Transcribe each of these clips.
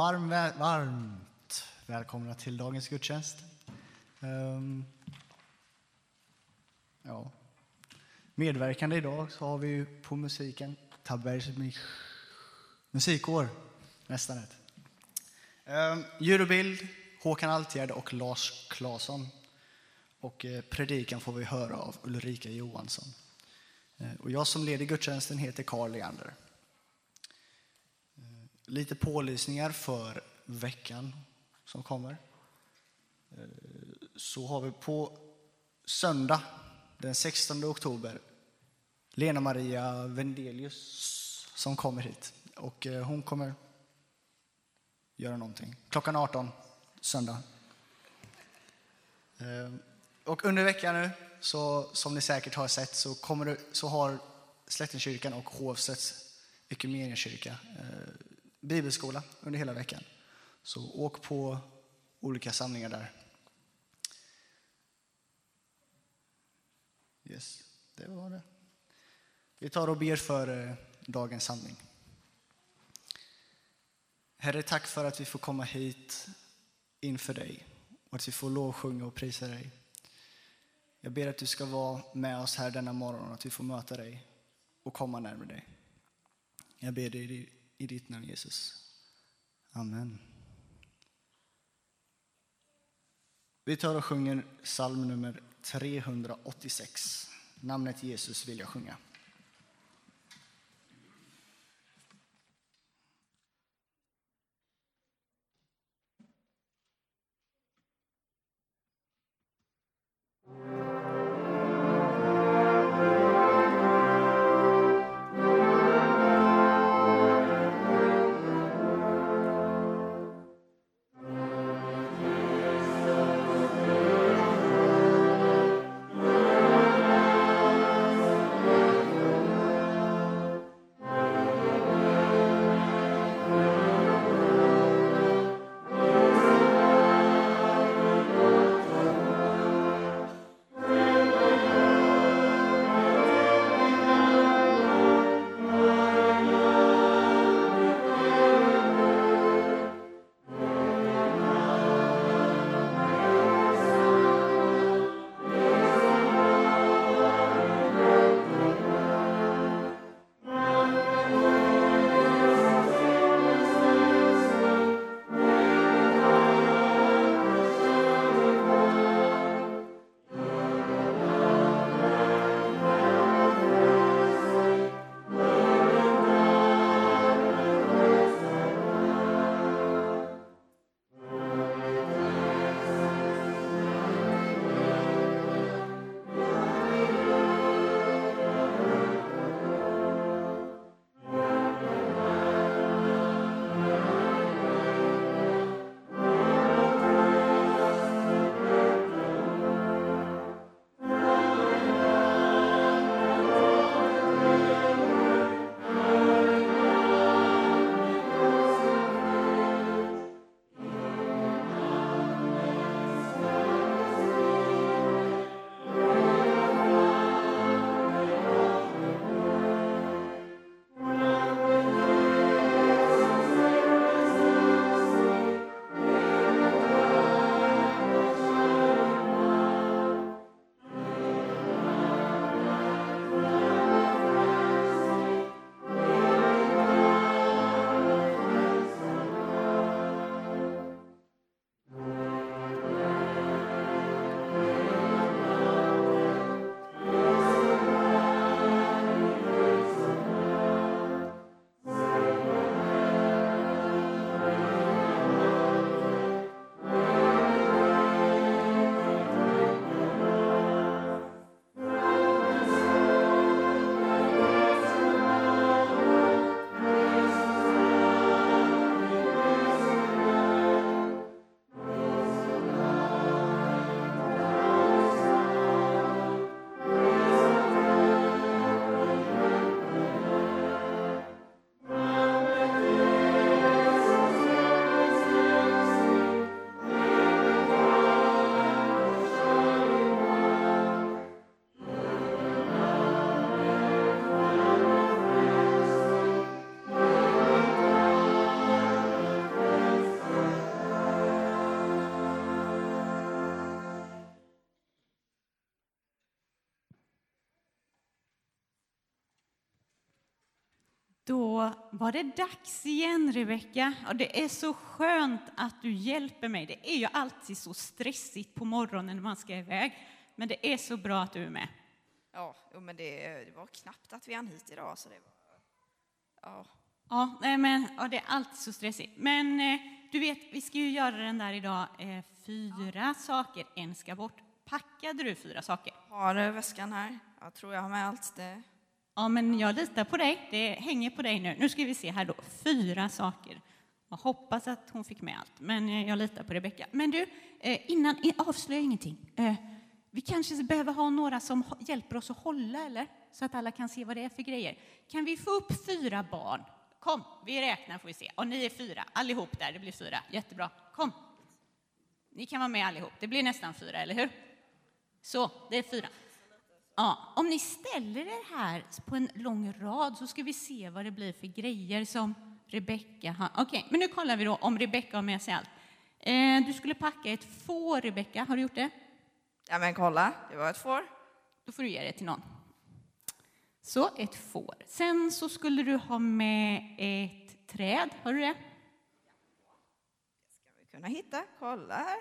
Varm, varmt välkomna till dagens gudstjänst. Um, ja. Medverkande idag så har vi på musiken Tabergs musikår, nästan rätt. Um, ehm, ljud och bild Håkan Altgärd och Lars Claesson. Och eh, predikan får vi höra av Ulrika Johansson. Eh, och jag som leder gudstjänsten heter Carl Leander. Lite pålysningar för veckan som kommer. Eh, så har vi på söndag den 16 oktober Lena Maria Vendelius som kommer hit. Och eh, hon kommer göra någonting. Klockan 18, söndag. Eh, och under veckan nu, så, som ni säkert har sett, så, kommer det, så har Slättenkyrkan och Hovsets Ekumeniakyrka bibelskola under hela veckan. Så åk på olika samlingar där. Yes, det var det. Vi tar och ber för eh, dagens samling. Herre, tack för att vi får komma hit inför dig och att vi får lovsjunga och prisa dig. Jag ber att du ska vara med oss här denna morgon, och att vi får möta dig och komma närmare dig. Jag ber dig i ditt namn Jesus. Amen. Vi tar och sjunger psalm nummer 386. Namnet Jesus vill jag sjunga. Var det dags igen, Rebecka. Och det är så skönt att du hjälper mig. Det är ju alltid så stressigt på morgonen när man ska iväg. Men det är så bra att du är med. Ja, men det, det var knappt att vi hann hit idag. Så det var, ja. Ja, nej, men, ja, det är alltid så stressigt. Men eh, du vet, vi ska ju göra den där idag. Eh, fyra saker, en ska bort. Packade du fyra saker? Har du väskan här? Jag tror jag har med allt. Det. Ja, men jag litar på dig. Det hänger på dig nu. Nu ska vi se här då. Fyra saker. Jag hoppas att hon fick med allt, men eh, jag litar på Rebecka. Men du, eh, innan, avslöja ingenting. Eh, vi kanske behöver ha några som hjälper oss att hålla, eller? Så att alla kan se vad det är för grejer. Kan vi få upp fyra barn? Kom, vi räknar får vi se. Och ni är fyra, allihop där, det blir fyra. Jättebra. Kom. Ni kan vara med allihop. Det blir nästan fyra, eller hur? Så, det är fyra. Ja, om ni ställer er här på en lång rad så ska vi se vad det blir för grejer som Rebecka har. Okej, men nu kollar vi då om Rebecka har med sig allt. Eh, du skulle packa ett får, Rebecka. Har du gjort det? Ja, men kolla, det var ett får. Då får du ge det till någon. Så, ett får. Sen så skulle du ha med ett träd. Har du det? Ska vi kunna hitta? Kolla här.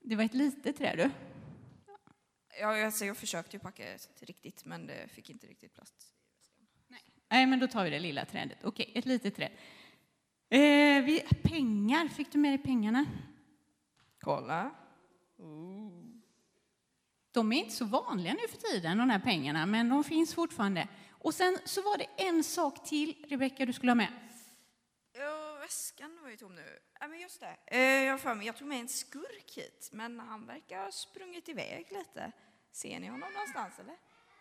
Det var ett litet träd, du. Ja, alltså, jag försökte ju packa riktigt, men det fick inte riktigt plats. Nej, men då tar vi det lilla trädet. Okej, ett litet träd. Eh, vi, pengar. Fick du med dig pengarna? Kolla. De är inte så vanliga nu för tiden, de här pengarna, men de finns fortfarande. Och sen så var det en sak till, Rebecka, du skulle ha med flaskan väskan var ju tom nu. Ja, men just det. Eh, jag har för mig, jag tog med en skurk hit, men han verkar ha sprungit iväg lite. Ser ni honom någonstans eller?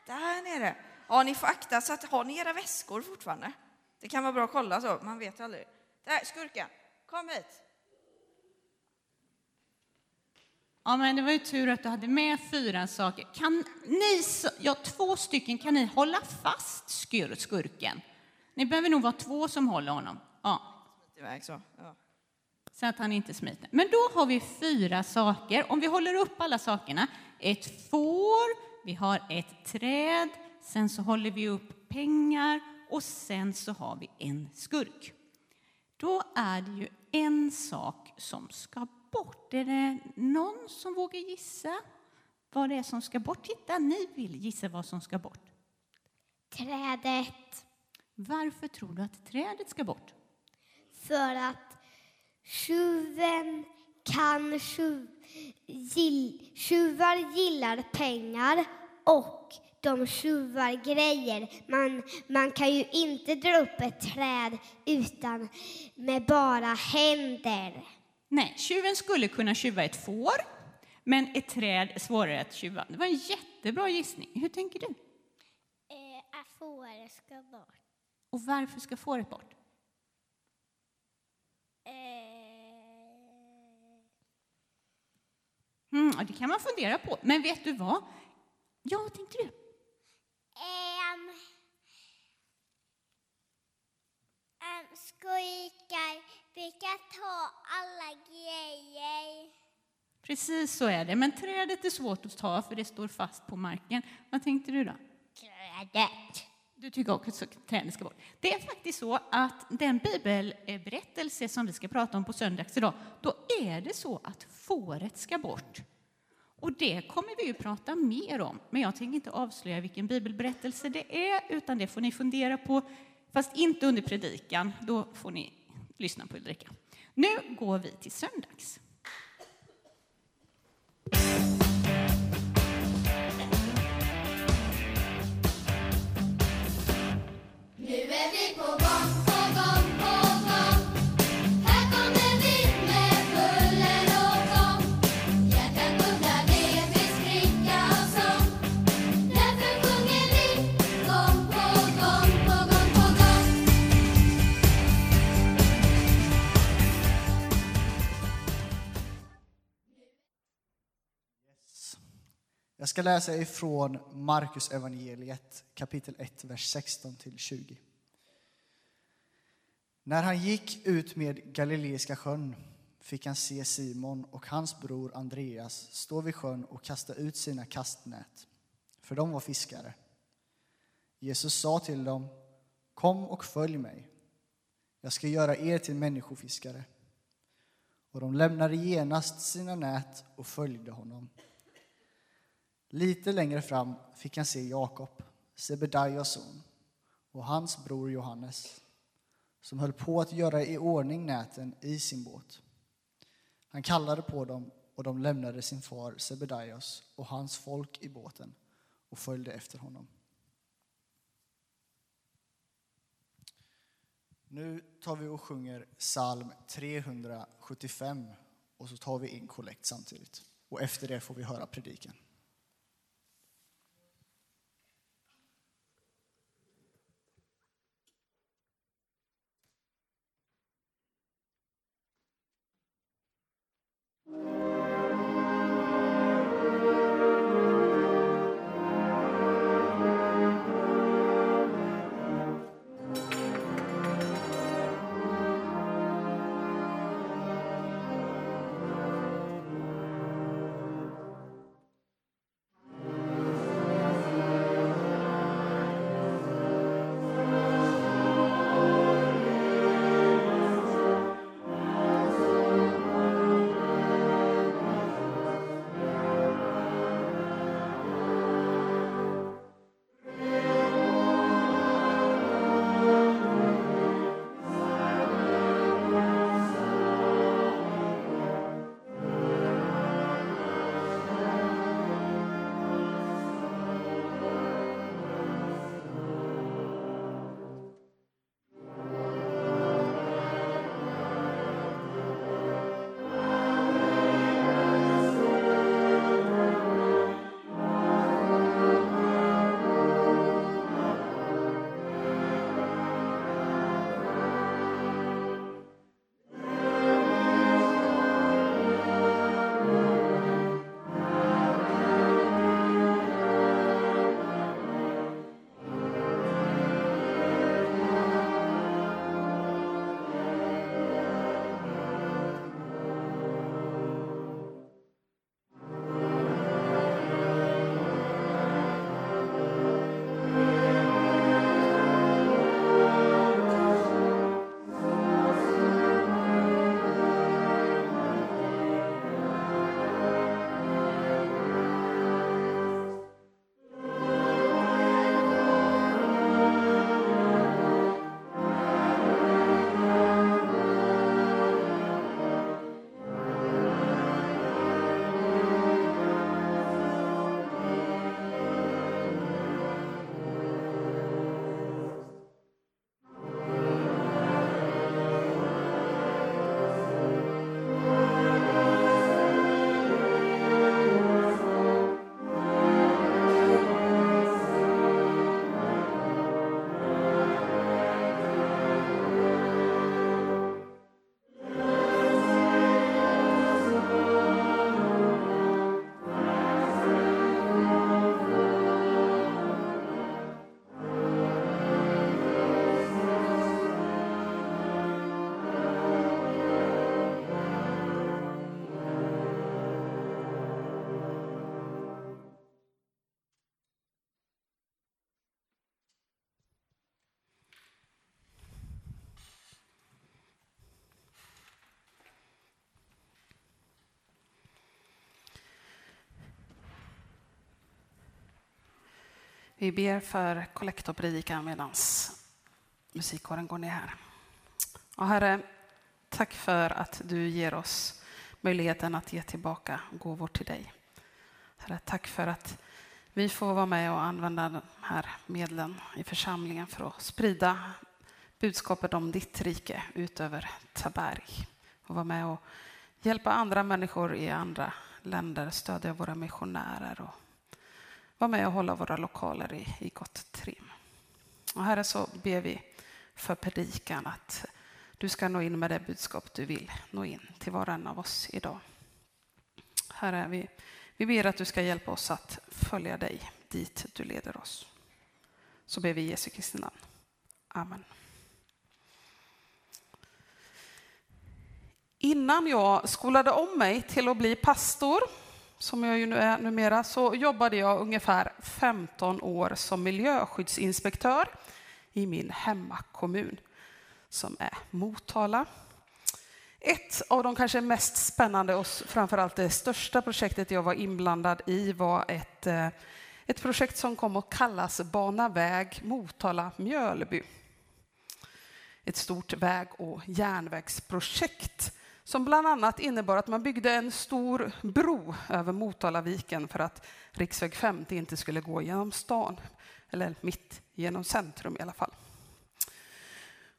Där nere. Ja, ni får akta så att har ni era väskor fortfarande? Det kan vara bra att kolla så, man vet ju aldrig. Där, skurken, kom hit. Ja, men det var ju tur att du hade med fyra saker. Kan ni, ja, två stycken, kan ni hålla fast skurken? Ni behöver nog vara två som håller honom. Ja, Iväg så. Ja. så att han inte smiter. Men då har vi fyra saker. Om vi håller upp alla sakerna. Ett får, vi har ett träd, sen så håller vi upp pengar och sen så har vi en skurk. Då är det ju en sak som ska bort. Är det någon som vågar gissa vad det är som ska bort? Titta, ni vill gissa vad som ska bort. Trädet. Varför tror du att trädet ska bort? För att tjuven kan tjuv, gill, tjuvar gillar pengar och de tjuvar grejer. Man, man kan ju inte dra upp ett träd utan med bara händer. Nej, tjuven skulle kunna tjuva ett får, men ett träd är svårare att tjuva. Det var en jättebra gissning. Hur tänker du? Eh, att fåret ska bort. Och varför ska fåret bort? Eh, Mm, det kan man fundera på. Men vet du vad? Ja, vad tänkte du? Um, um, skojkar brukar ta alla grejer. Precis så är det. Men trädet är svårt att ta för det står fast på marken. Vad tänkte du då? Trädet. Du tycker också att trädet ska bort. Det är faktiskt så att den bibelberättelse som vi ska prata om på söndags idag, då är det så att fåret ska bort. Och det kommer vi ju prata mer om, men jag tänker inte avslöja vilken bibelberättelse det är, utan det får ni fundera på, fast inte under predikan, då får ni lyssna på Ulrika. Nu går vi till söndags. Jag ska läsa ifrån Markus evangeliet kapitel 1, vers 16 till 20. När han gick ut med Galileiska sjön fick han se Simon och hans bror Andreas stå vid sjön och kasta ut sina kastnät, för de var fiskare. Jesus sa till dem, Kom och följ mig. Jag ska göra er till människofiskare. Och de lämnade genast sina nät och följde honom. Lite längre fram fick han se Jakob, Sebedaios son, och hans bror Johannes, som höll på att göra i ordning näten i sin båt. Han kallade på dem och de lämnade sin far Sebedaios och hans folk i båten och följde efter honom. Nu tar vi och sjunger psalm 375 och så tar vi in kollekt samtidigt. Och efter det får vi höra predikan. Vi ber för kollektorpredikan medan musikkåren går ner här. Och herre, tack för att du ger oss möjligheten att ge tillbaka gåvor till dig. Herre, tack för att vi får vara med och använda de här medlen i församlingen för att sprida budskapet om ditt rike ut över Taberg och vara med och hjälpa andra människor i andra länder, stödja våra missionärer och vara med och hålla våra lokaler i, i gott trim. Och Herre, så ber vi för predikan att du ska nå in med det budskap du vill nå in till var och en av oss idag. Herre, vi, vi ber att du ska hjälpa oss att följa dig dit du leder oss. Så ber vi i Jesu Kristi namn. Amen. Innan jag skolade om mig till att bli pastor som jag ju nu är numera, så jobbade jag ungefär 15 år som miljöskyddsinspektör i min hemmakommun som är Motala. Ett av de kanske mest spännande och framförallt det största projektet jag var inblandad i var ett, eh, ett projekt som kom att kallas Bana väg Motala-Mjölby. Ett stort väg och järnvägsprojekt som bland annat innebar att man byggde en stor bro över Motalaviken för att riksväg 50 inte skulle gå genom stan, eller mitt genom centrum i alla fall.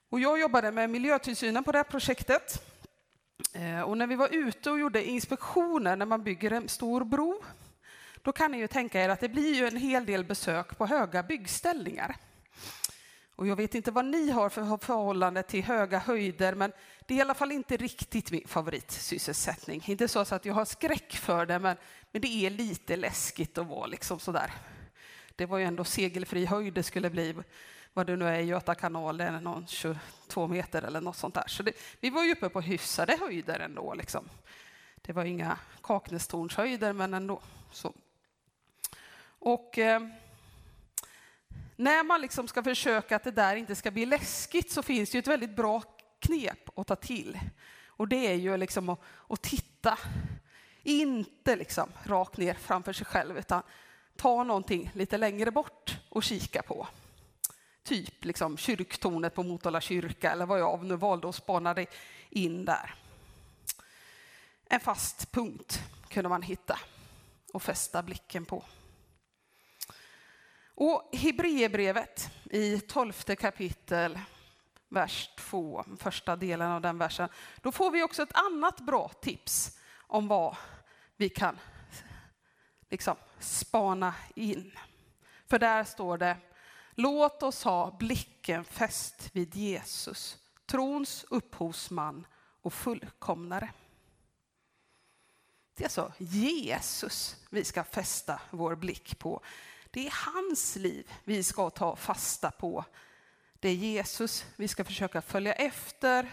Och jag jobbade med miljötillsynen på det här projektet. Eh, och när vi var ute och gjorde inspektioner när man bygger en stor bro, då kan ni ju tänka er att det blir ju en hel del besök på höga byggställningar. Och jag vet inte vad ni har för förhållande till höga höjder, men det är i alla fall inte riktigt min favoritsysselsättning. Inte så att jag har skräck för det, men, men det är lite läskigt att vara liksom sådär. Det var ju ändå segelfri höjd det skulle bli, vad det nu är i Göta kanal, eller någon 22 meter eller något sånt där. Så det, vi var ju uppe på hyfsade höjder ändå. Liksom. Det var inga Kaknästornshöjder, men ändå. Så. Och... Eh, när man liksom ska försöka att det där inte ska bli läskigt så finns det ju ett väldigt bra knep att ta till. Och det är ju liksom att, att titta, inte liksom rakt ner framför sig själv utan ta någonting lite längre bort och kika på. Typ liksom kyrktornet på Motala kyrka eller vad jag nu valde att spana in där. En fast punkt kunde man hitta och fästa blicken på. Och Hebreerbrevet i tolfte kapitel, vers 2, första delen av den versen, då får vi också ett annat bra tips om vad vi kan liksom spana in. För där står det, låt oss ha blicken fäst vid Jesus, trons upphovsman och fullkomnare. Det är alltså Jesus vi ska fästa vår blick på. Det är hans liv vi ska ta fasta på. Det är Jesus vi ska försöka följa efter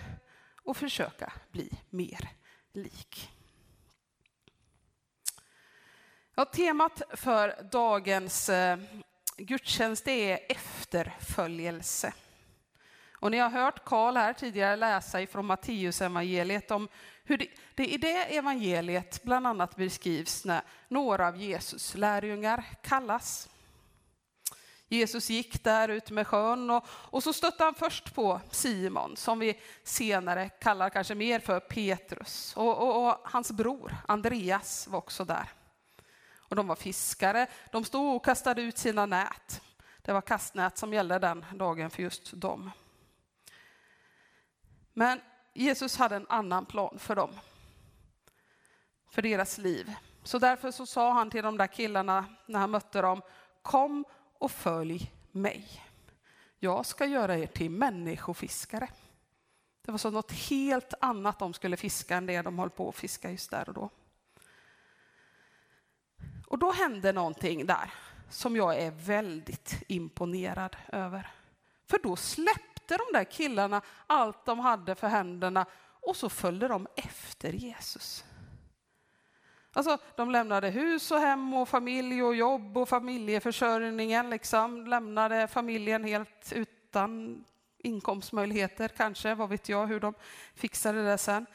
och försöka bli mer lik. Ja, temat för dagens eh, gudstjänst är efterföljelse. Och ni har hört Karl här tidigare läsa ifrån Matteus evangeliet om hur det, det i det evangeliet bland annat beskrivs när några av Jesus lärjungar kallas. Jesus gick där ut med sjön och, och så stötte han först på Simon som vi senare kallar kanske mer för Petrus. Och, och, och hans bror Andreas var också där. Och de var fiskare. De stod och kastade ut sina nät. Det var kastnät som gällde den dagen för just dem. Men Jesus hade en annan plan för dem. För deras liv. Så därför så sa han till de där killarna när han mötte dem, kom och följ mig. Jag ska göra er till människofiskare. Det var så något helt annat de skulle fiska än det de höll på att fiska just där och då. Och då hände någonting där som jag är väldigt imponerad över. För då släppte de där killarna allt de hade för händerna och så följde de efter Jesus. Alltså, de lämnade hus och hem och familj och jobb och familjeförsörjningen. Liksom. Lämnade familjen helt utan inkomstmöjligheter kanske, vad vet jag hur de fixade det sen.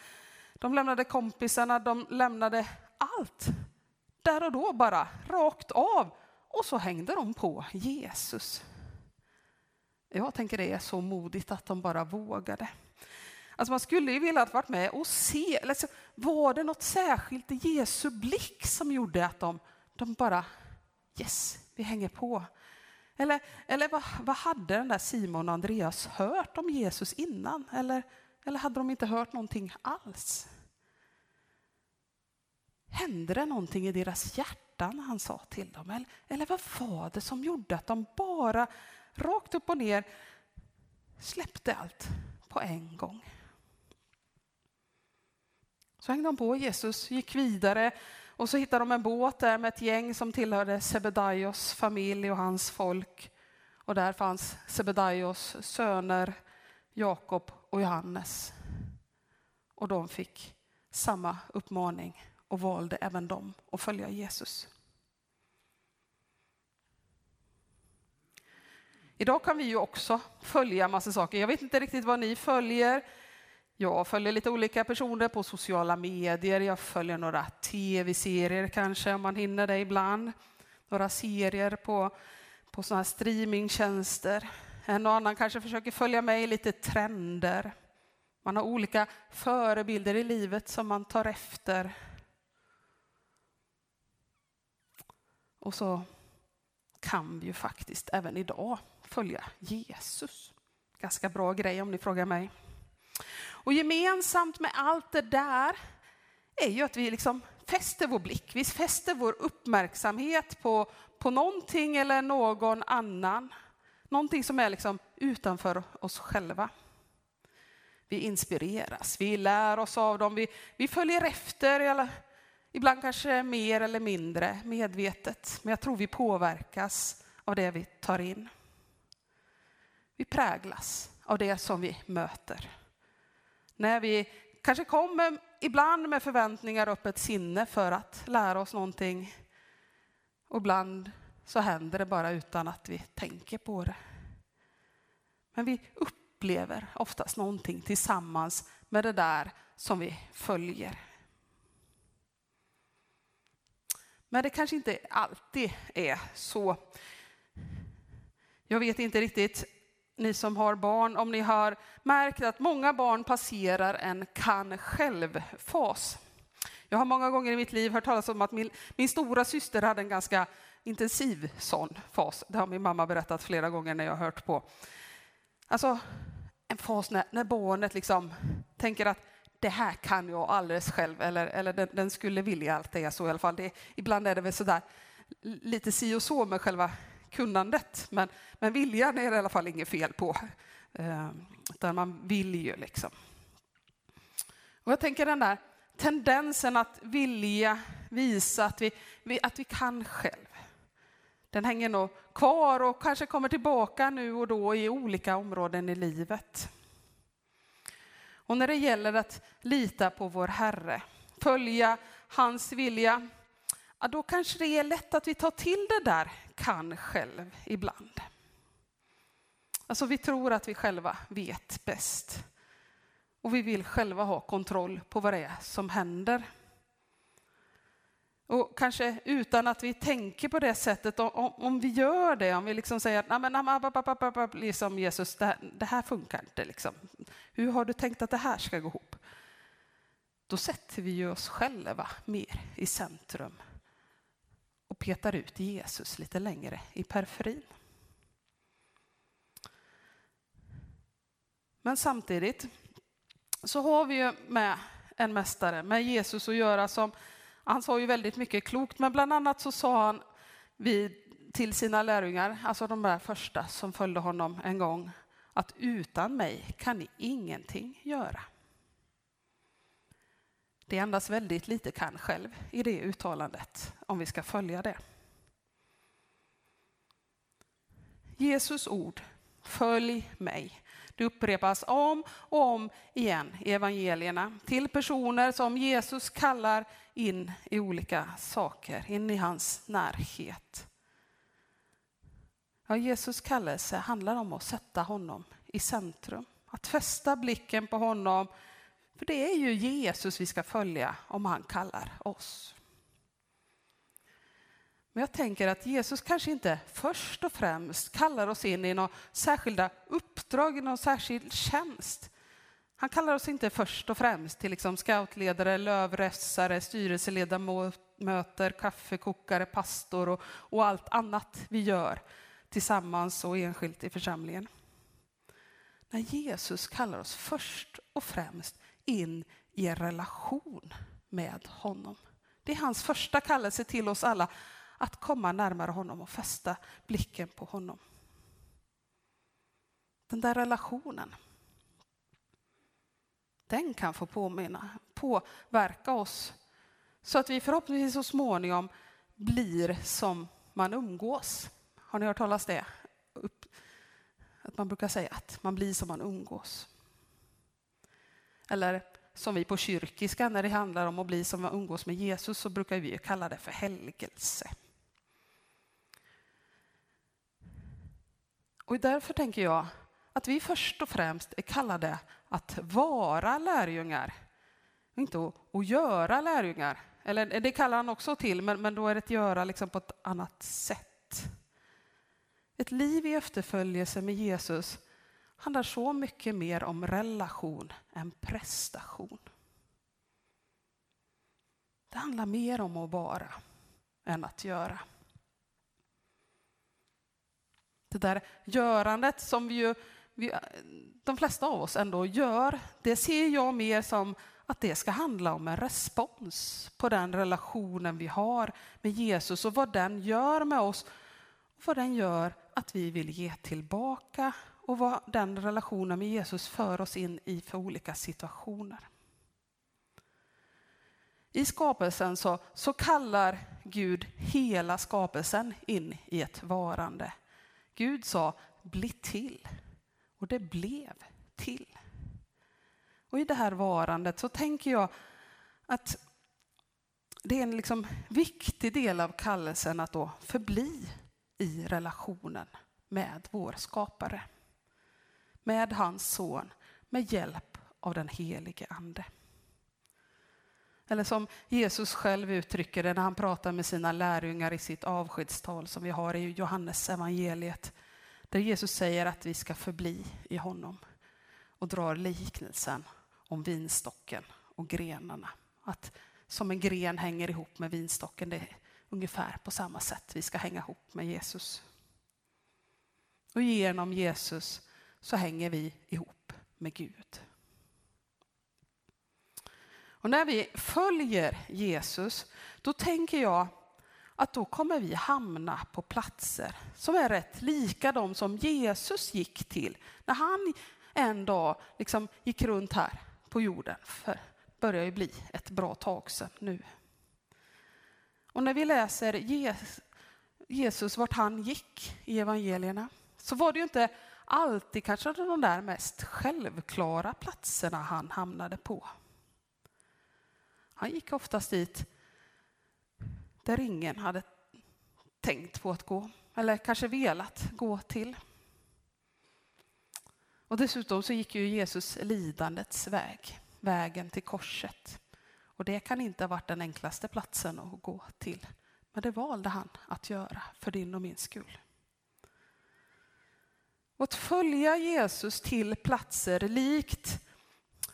De lämnade kompisarna, de lämnade allt. Där och då bara, rakt av. Och så hängde de på Jesus. Jag tänker det är så modigt att de bara vågade. Alltså man skulle ju vilja varit med och se, alltså, var det något särskilt i Jesu blick som gjorde att de, de bara, yes, vi hänger på. Eller, eller vad, vad hade den där Simon och Andreas hört om Jesus innan? Eller, eller hade de inte hört någonting alls? Hände det någonting i deras hjärtan när han sa till dem? Eller, eller vad var det som gjorde att de bara rakt upp och ner släppte allt på en gång? Så hängde de på Jesus, gick vidare och så hittade de en båt där med ett gäng som tillhörde Sebedaios familj och hans folk. Och där fanns Sebedaios söner Jakob och Johannes. Och de fick samma uppmaning och valde även de att följa Jesus. Idag kan vi ju också följa massa saker. Jag vet inte riktigt vad ni följer. Jag följer lite olika personer på sociala medier. Jag följer några tv-serier kanske, om man hinner det ibland. Några serier på, på såna här streamingtjänster. En och annan kanske försöker följa med i lite trender. Man har olika förebilder i livet som man tar efter. Och så kan vi ju faktiskt även idag följa Jesus. Ganska bra grej om ni frågar mig. Och gemensamt med allt det där är ju att vi liksom fäster vår blick, vi fäster vår uppmärksamhet på, på någonting eller någon annan. Någonting som är liksom utanför oss själva. Vi inspireras, vi lär oss av dem, vi, vi följer efter, eller, ibland kanske mer eller mindre medvetet. Men jag tror vi påverkas av det vi tar in. Vi präglas av det som vi möter. När vi kanske kommer ibland med förväntningar och öppet sinne för att lära oss någonting. Och ibland så händer det bara utan att vi tänker på det. Men vi upplever oftast någonting tillsammans med det där som vi följer. Men det kanske inte alltid är så. Jag vet inte riktigt, ni som har barn, om ni har märkt att många barn passerar en kan själv-fas. Jag har många gånger i mitt liv hört talas om att min, min stora syster hade en ganska intensiv sån fas. Det har min mamma berättat flera gånger när jag har hört på. Alltså en fas när, när barnet liksom tänker att det här kan jag alldeles själv, eller, eller den, den skulle vilja att det är så i alla fall. Det, ibland är det väl sådär lite si och så med själva kunnandet, men, men viljan är det i alla fall inget fel på. Eh, utan man vill ju liksom. Och jag tänker den där tendensen att vilja visa att vi, vi, att vi kan själv. Den hänger nog kvar och kanske kommer tillbaka nu och då i olika områden i livet. Och när det gäller att lita på vår Herre, följa hans vilja, ja, då kanske det är lätt att vi tar till det där kan själv ibland. Alltså vi tror att vi själva vet bäst. Och vi vill själva ha kontroll på vad det är som händer. Och kanske utan att vi tänker på det sättet, om, om vi gör det, om vi liksom säger att men, liksom Jesus, det här, det här funkar inte. Liksom. Hur har du tänkt att det här ska gå ihop? Då sätter vi ju oss själva mer i centrum petar ut Jesus lite längre i periferin. Men samtidigt så har vi ju med en mästare, med Jesus att göra som, han sa ju väldigt mycket klokt, men bland annat så sa han vid, till sina lärjungar, alltså de där första som följde honom en gång, att utan mig kan ni ingenting göra. Det andas väldigt lite kan själv i det uttalandet, om vi ska följa det. Jesus ord, följ mig. Det upprepas om och om igen i evangelierna till personer som Jesus kallar in i olika saker, in i hans närhet. Ja, Jesus kallelse handlar om att sätta honom i centrum, att fästa blicken på honom för det är ju Jesus vi ska följa om han kallar oss. Men jag tänker att Jesus kanske inte först och främst kallar oss in i några särskilda uppdrag, i någon särskild tjänst. Han kallar oss inte först och främst till liksom scoutledare, lövrössare, styrelseledamöter, kaffekokare, pastor och, och allt annat vi gör tillsammans och enskilt i församlingen. När Jesus kallar oss först och främst in i en relation med honom. Det är hans första kallelse till oss alla, att komma närmare honom och fästa blicken på honom. Den där relationen, den kan få påminna, påverka oss så att vi förhoppningsvis så småningom blir som man umgås. Har ni hört talas det? Att man brukar säga att man blir som man umgås. Eller som vi på kyrkiska, när det handlar om att bli som att umgås med Jesus, så brukar vi kalla det för helgelse. Och därför tänker jag att vi först och främst är kallade att vara lärjungar, inte att, att göra lärjungar. Eller det kallar han också till, men, men då är det att göra liksom på ett annat sätt. Ett liv i efterföljelse med Jesus handlar så mycket mer om relation än prestation. Det handlar mer om att vara än att göra. Det där görandet som vi ju, vi, de flesta av oss ändå gör, det ser jag mer som att det ska handla om en respons på den relationen vi har med Jesus och vad den gör med oss. Och vad den gör att vi vill ge tillbaka och vad den relationen med Jesus för oss in i för olika situationer. I skapelsen så, så kallar Gud hela skapelsen in i ett varande. Gud sa bli till och det blev till. Och i det här varandet så tänker jag att det är en liksom viktig del av kallelsen att då förbli i relationen med vår skapare. Med hans son, med hjälp av den helige ande. Eller som Jesus själv uttrycker det när han pratar med sina lärjungar i sitt avskedstal som vi har i Johannes evangeliet. Där Jesus säger att vi ska förbli i honom och drar liknelsen om vinstocken och grenarna. Att som en gren hänger ihop med vinstocken, det är ungefär på samma sätt vi ska hänga ihop med Jesus. Och genom Jesus så hänger vi ihop med Gud. Och när vi följer Jesus, då tänker jag att då kommer vi hamna på platser som är rätt lika de som Jesus gick till när han en dag liksom gick runt här på jorden. För det börjar ju bli ett bra tag sedan nu. Och när vi läser Jesus vart han gick i evangelierna så var det ju inte alltid kanske de där mest självklara platserna han hamnade på. Han gick oftast dit där ingen hade tänkt på att gå eller kanske velat gå till. Och dessutom så gick ju Jesus lidandets väg, vägen till korset. Och det kan inte ha varit den enklaste platsen att gå till. Men det valde han att göra för din och min skull. Och att följa Jesus till platser likt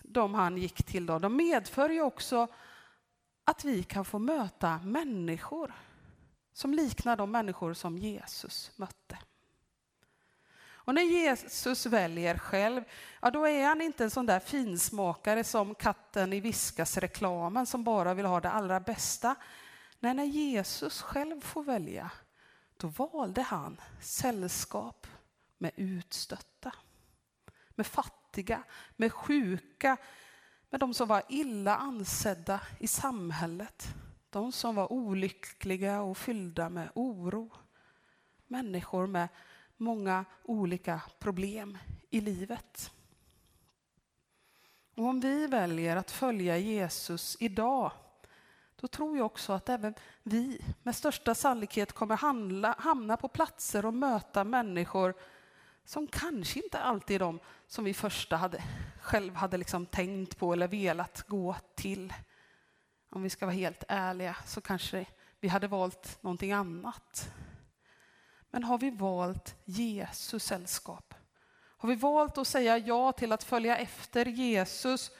de han gick till, då, de medför ju också att vi kan få möta människor som liknar de människor som Jesus mötte. Och när Jesus väljer själv, ja då är han inte en sån där finsmakare som katten i Viskas-reklamen som bara vill ha det allra bästa. Nej, när Jesus själv får välja, då valde han sällskap med utstötta, med fattiga, med sjuka, med de som var illa ansedda i samhället. De som var olyckliga och fyllda med oro. Människor med många olika problem i livet. Och om vi väljer att följa Jesus idag, då tror jag också att även vi med största sannolikhet kommer handla, hamna på platser och möta människor som kanske inte alltid är de som vi första hade, själv hade liksom tänkt på eller velat gå till. Om vi ska vara helt ärliga så kanske vi hade valt någonting annat. Men har vi valt Jesus sällskap? Har vi valt att säga ja till att följa efter Jesus?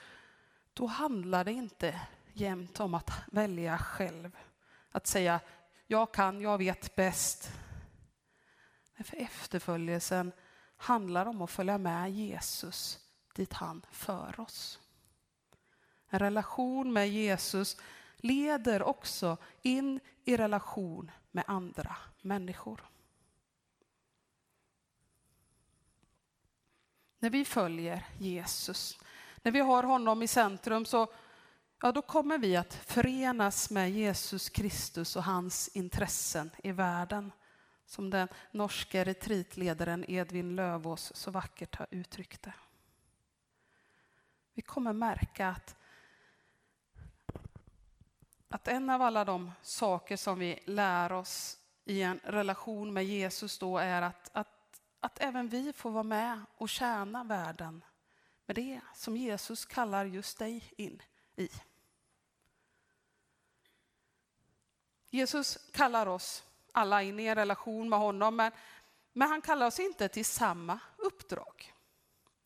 Då handlar det inte jämt om att välja själv. Att säga jag kan, jag vet bäst. Men för efterföljelsen handlar om att följa med Jesus dit han för oss. En relation med Jesus leder också in i relation med andra människor. När vi följer Jesus, när vi har honom i centrum så ja, då kommer vi att förenas med Jesus Kristus och hans intressen i världen som den norske retreatledaren Edvin Lövås så vackert har uttryckt det. Vi kommer märka att, att en av alla de saker som vi lär oss i en relation med Jesus då är att, att, att att även vi får vara med och tjäna världen med det som Jesus kallar just dig in i. Jesus kallar oss alla in i en relation med honom, men, men han kallar oss inte till samma uppdrag.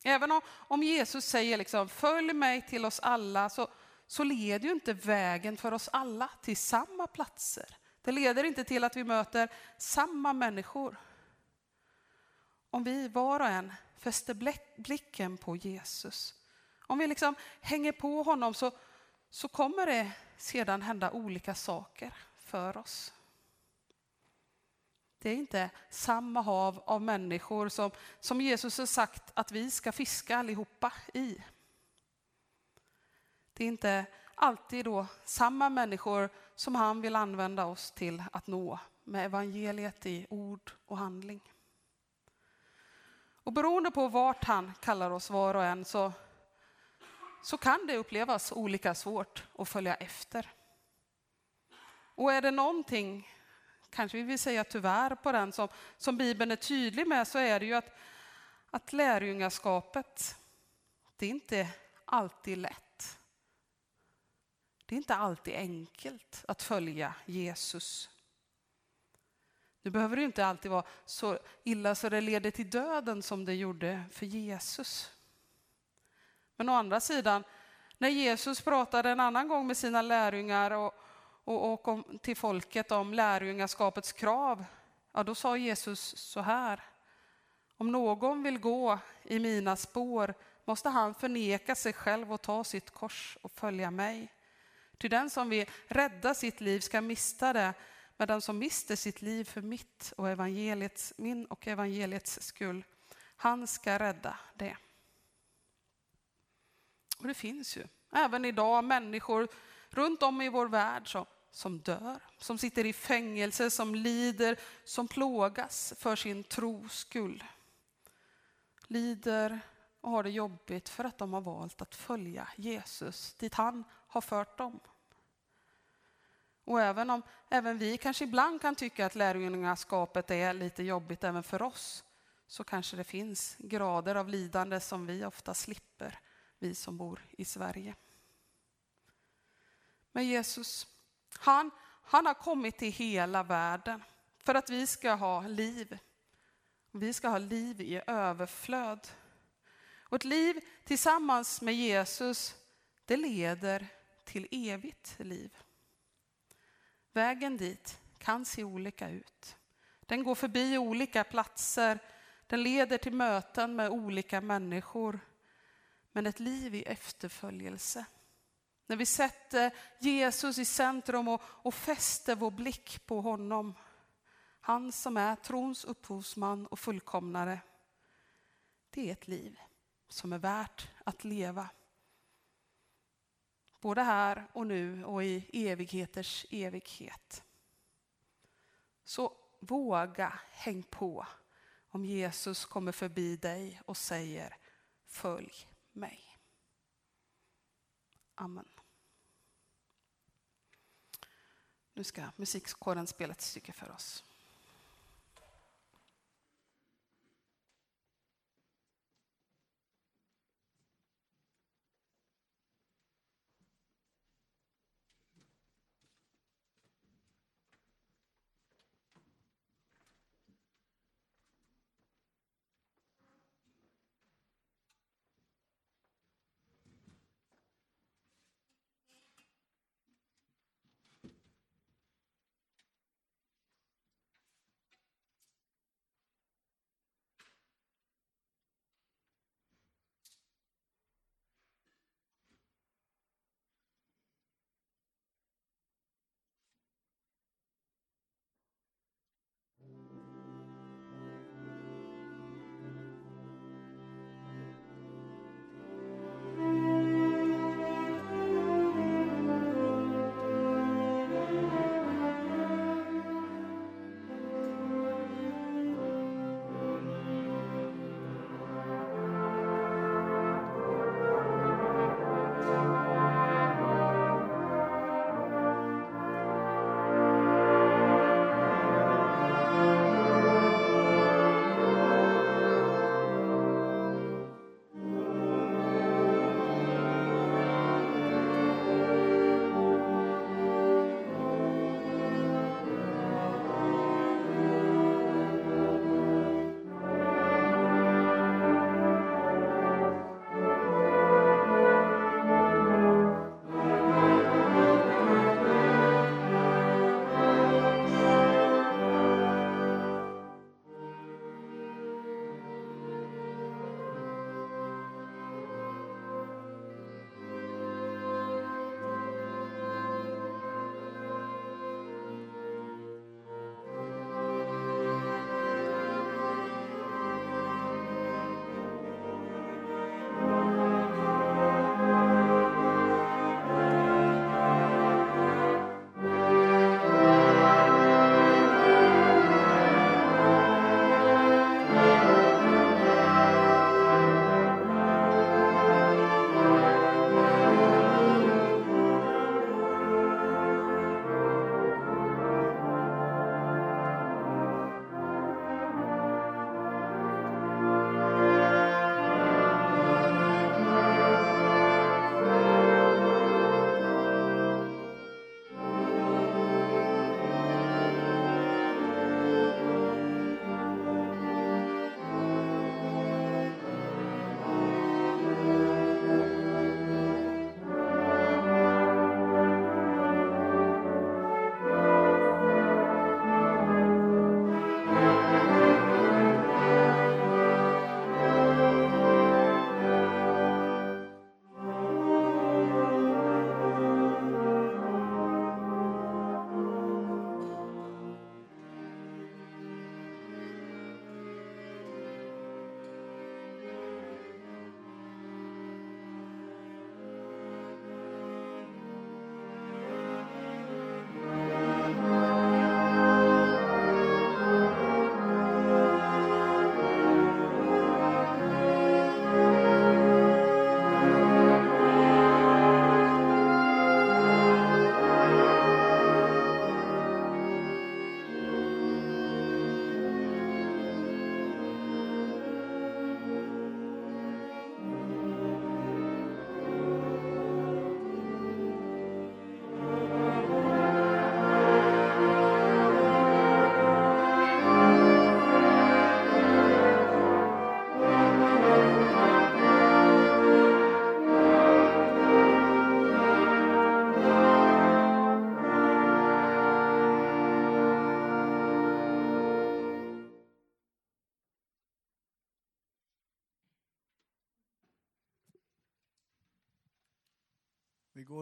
Även om, om Jesus säger liksom, följ mig till oss alla, så, så leder ju inte vägen för oss alla till samma platser. Det leder inte till att vi möter samma människor. Om vi var och en fäster blicken på Jesus, om vi liksom hänger på honom så, så kommer det sedan hända olika saker för oss. Det är inte samma hav av människor som, som Jesus har sagt att vi ska fiska allihopa i. Det är inte alltid då samma människor som han vill använda oss till att nå med evangeliet i ord och handling. Och beroende på vart han kallar oss var och en så, så kan det upplevas olika svårt att följa efter. Och är det någonting, kanske vi vill säga tyvärr på den, som, som Bibeln är tydlig med så är det ju att, att lärjungaskapet, det är inte alltid lätt. Det är inte alltid enkelt att följa Jesus. Nu behöver det inte alltid vara så illa så det leder till döden som det gjorde för Jesus. Men å andra sidan, när Jesus pratade en annan gång med sina lärjungar och, och, och om, till folket om lärjungaskapets krav, ja då sa Jesus så här. Om någon vill gå i mina spår måste han förneka sig själv och ta sitt kors och följa mig. Ty den som vill rädda sitt liv ska mista det, men den som mister sitt liv för mitt och evangeliets, min och evangeliets skull, han ska rädda det. Och det finns ju även idag människor runt om i vår värld som, som dör, som sitter i fängelse, som lider, som plågas för sin tros skull. Lider och har det jobbigt för att de har valt att följa Jesus dit han har fört dem. Och även om även vi kanske ibland kan tycka att lärjungaskapet är lite jobbigt även för oss, så kanske det finns grader av lidande som vi ofta slipper, vi som bor i Sverige. Men Jesus, han, han har kommit till hela världen för att vi ska ha liv. Vi ska ha liv i överflöd. Och ett liv tillsammans med Jesus, det leder till evigt liv. Vägen dit kan se olika ut. Den går förbi olika platser. Den leder till möten med olika människor. Men ett liv i efterföljelse. När vi sätter Jesus i centrum och, och fäster vår blick på honom. Han som är trons upphovsman och fullkomnare. Det är ett liv som är värt att leva. Både här och nu och i evigheters evighet. Så våga häng på om Jesus kommer förbi dig och säger följ mig. Amen. Nu ska musikkåren spela ett stycke för oss.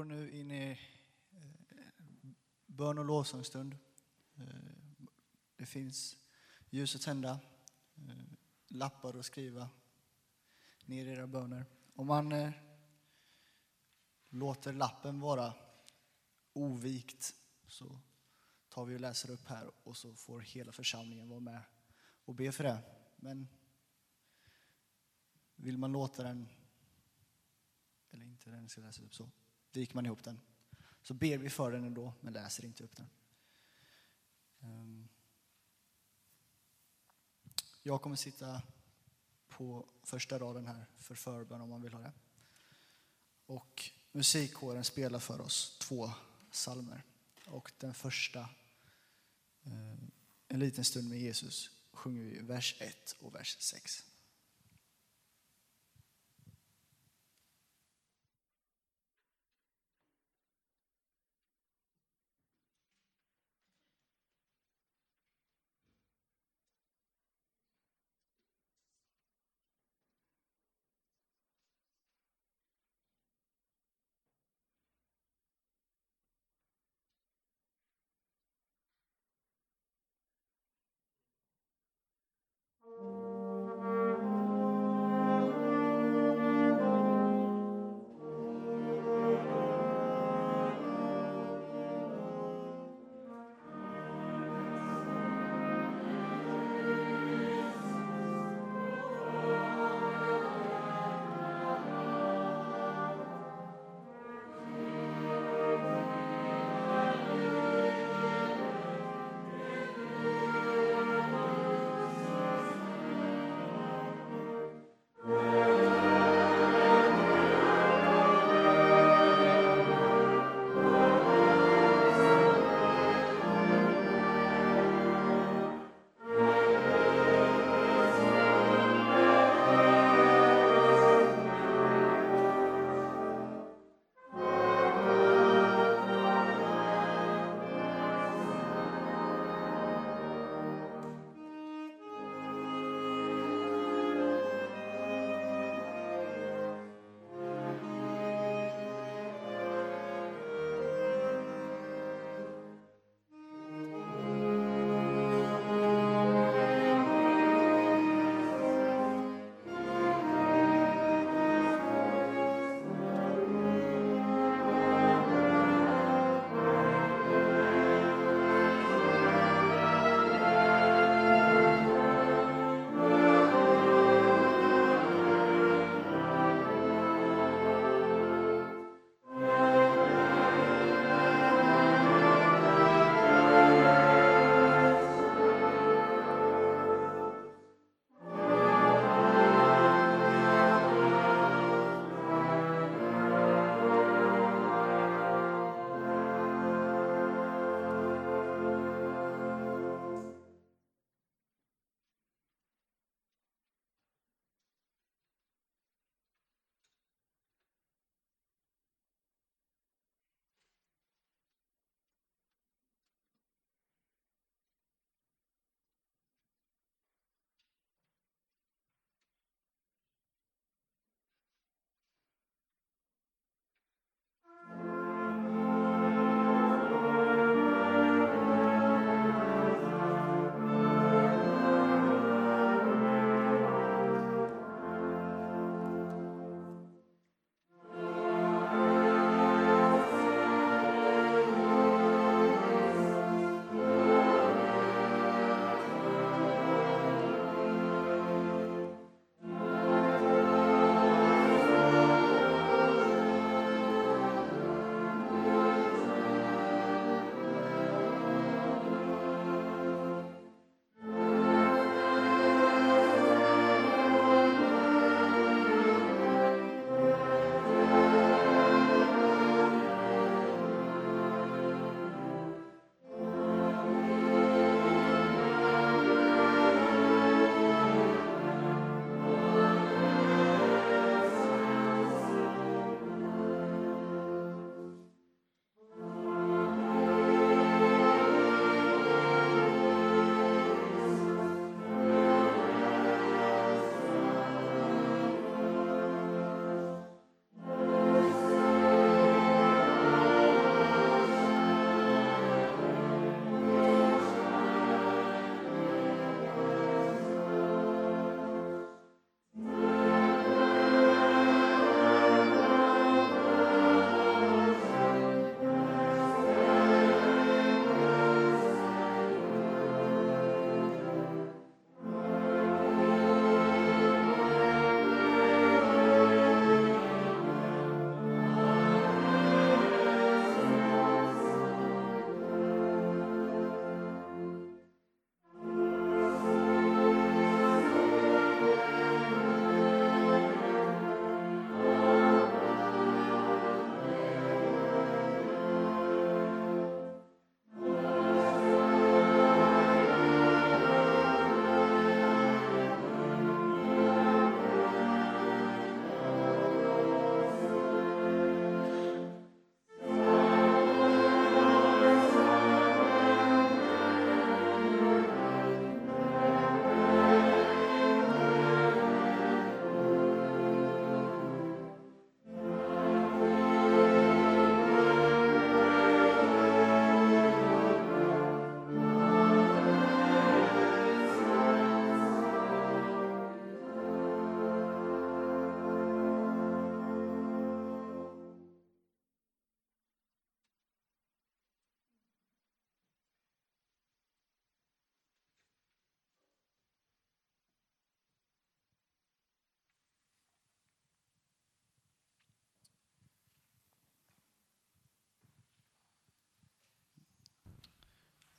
Går nu in i eh, bön och lovsångsstund. Eh, det finns ljus att tända, eh, lappar att skriva ner era böner. Om man låter lappen vara ovikt så tar vi och läser upp här och så får hela församlingen vara med och be för det. Men vill man låta den, eller inte den ska läsas upp så, viker man ihop den. Så ber vi för den ändå, men läser inte upp den. Ehm. Jag kommer sitta på första raden här för förbön om man vill ha det. Och musikkåren spelar för oss två salmer. Och den första, eh, En liten stund med Jesus, sjunger vi vers 1 och vers 6.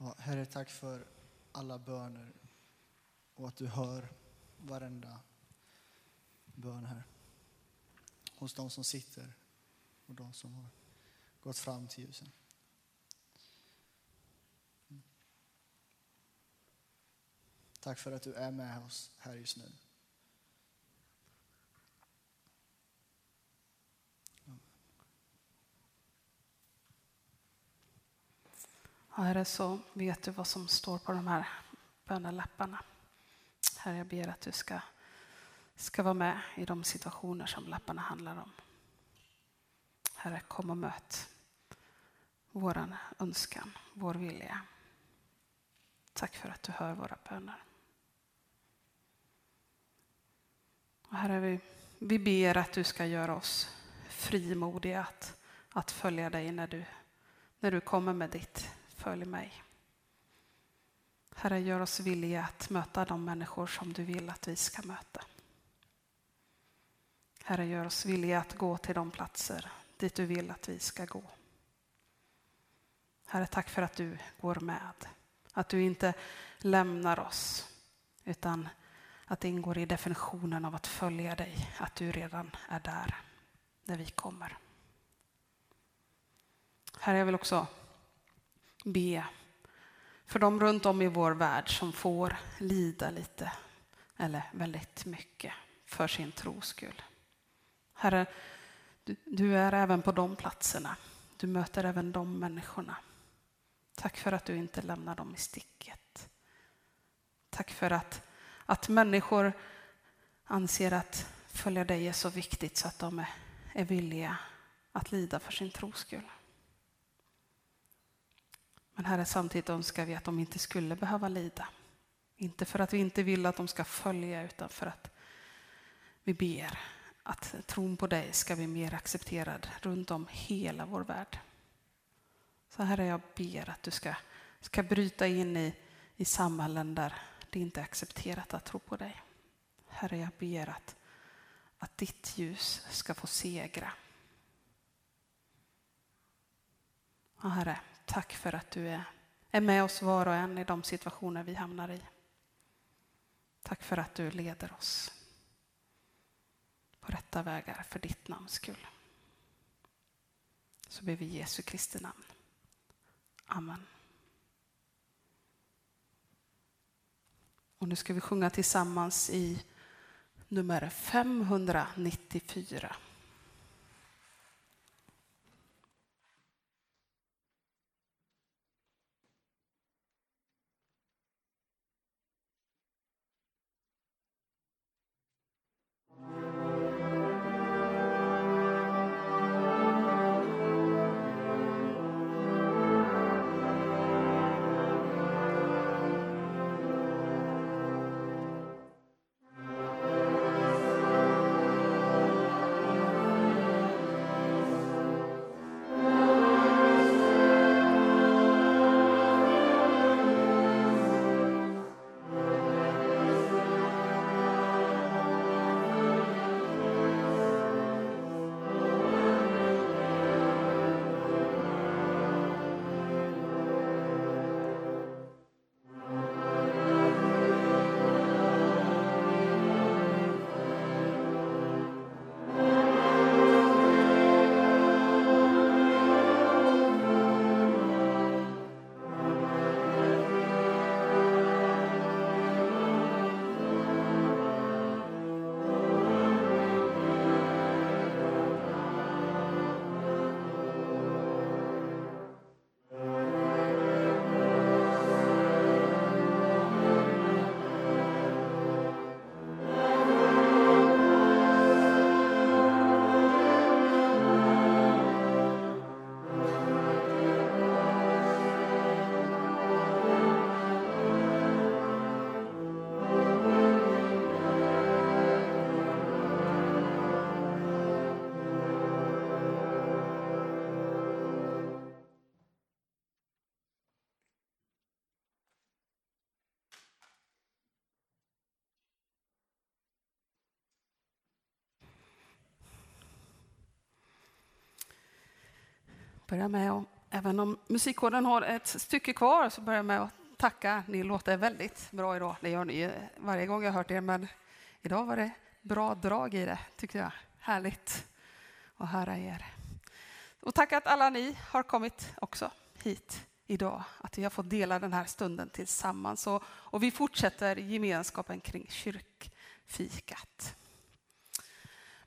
Ja, herre, tack för alla böner och att du hör varenda bön här. Hos de som sitter och de som har gått fram till ljusen. Tack för att du är med oss här just nu. Herre, så vet du vad som står på de här bönelapparna. Herre, jag ber att du ska, ska vara med i de situationer som lapparna handlar om. Herre, kom och möt vår önskan, vår vilja. Tack för att du hör våra böner. Och herre, vi, vi ber att du ska göra oss frimodiga att, att följa dig när du, när du kommer med ditt följ mig. Herre, gör oss villiga att möta de människor som du vill att vi ska möta. Herre, gör oss villiga att gå till de platser dit du vill att vi ska gå. Herre, tack för att du går med. Att du inte lämnar oss, utan att det ingår i definitionen av att följa dig, att du redan är där när vi kommer. Herre, jag vill också be för de runt om i vår värld som får lida lite eller väldigt mycket för sin tros skull. Herre, du, du är även på de platserna. Du möter även de människorna. Tack för att du inte lämnar dem i sticket. Tack för att, att människor anser att följa dig är så viktigt så att de är, är villiga att lida för sin tros skull. Men Herre, samtidigt önskar vi att de inte skulle behöva lida. Inte för att vi inte vill att de ska följa, utan för att vi ber att tron på dig ska bli mer accepterad runt om hela vår värld. Så Herre, jag ber att du ska, ska bryta in i, i samhällen där det inte är accepterat att tro på dig. Herre, jag ber att, att ditt ljus ska få segra. Ja, Herre, tack för att du är, är med oss var och en i de situationer vi hamnar i. Tack för att du leder oss på rätta vägar för ditt namns skull. Så ber vi i Jesu Kristi namn. Amen. Och nu ska vi sjunga tillsammans i nummer 594. Börja med att även om musikkåren har ett stycke kvar så börjar jag med att tacka. Ni låter väldigt bra idag. Det gör ni varje gång jag hört er, men idag var det bra drag i det, tycker jag. Härligt att höra er. Och tack att alla ni har kommit också hit idag, att vi har fått dela den här stunden tillsammans. Och, och vi fortsätter gemenskapen kring kyrkfikat.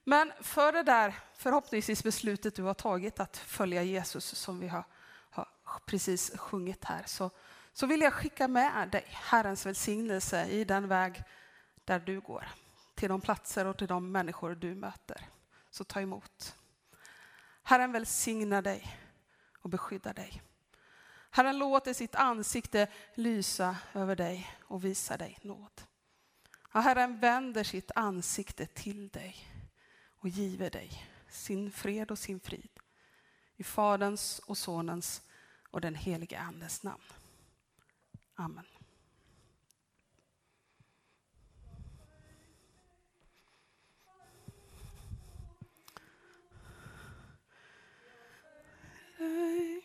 Men för det där förhoppningsvis beslutet du har tagit att följa Jesus som vi har, har precis sjungit här så, så vill jag skicka med dig Herrens välsignelse i den väg där du går. Till de platser och till de människor du möter. Så ta emot. Herren välsignar dig och beskyddar dig. Herren låter sitt ansikte lysa över dig och visa dig nåd. Ja, Herren vänder sitt ansikte till dig och giver dig sin fred och sin frid. I Faderns och Sonens och den helige Andes namn. Amen. Hey.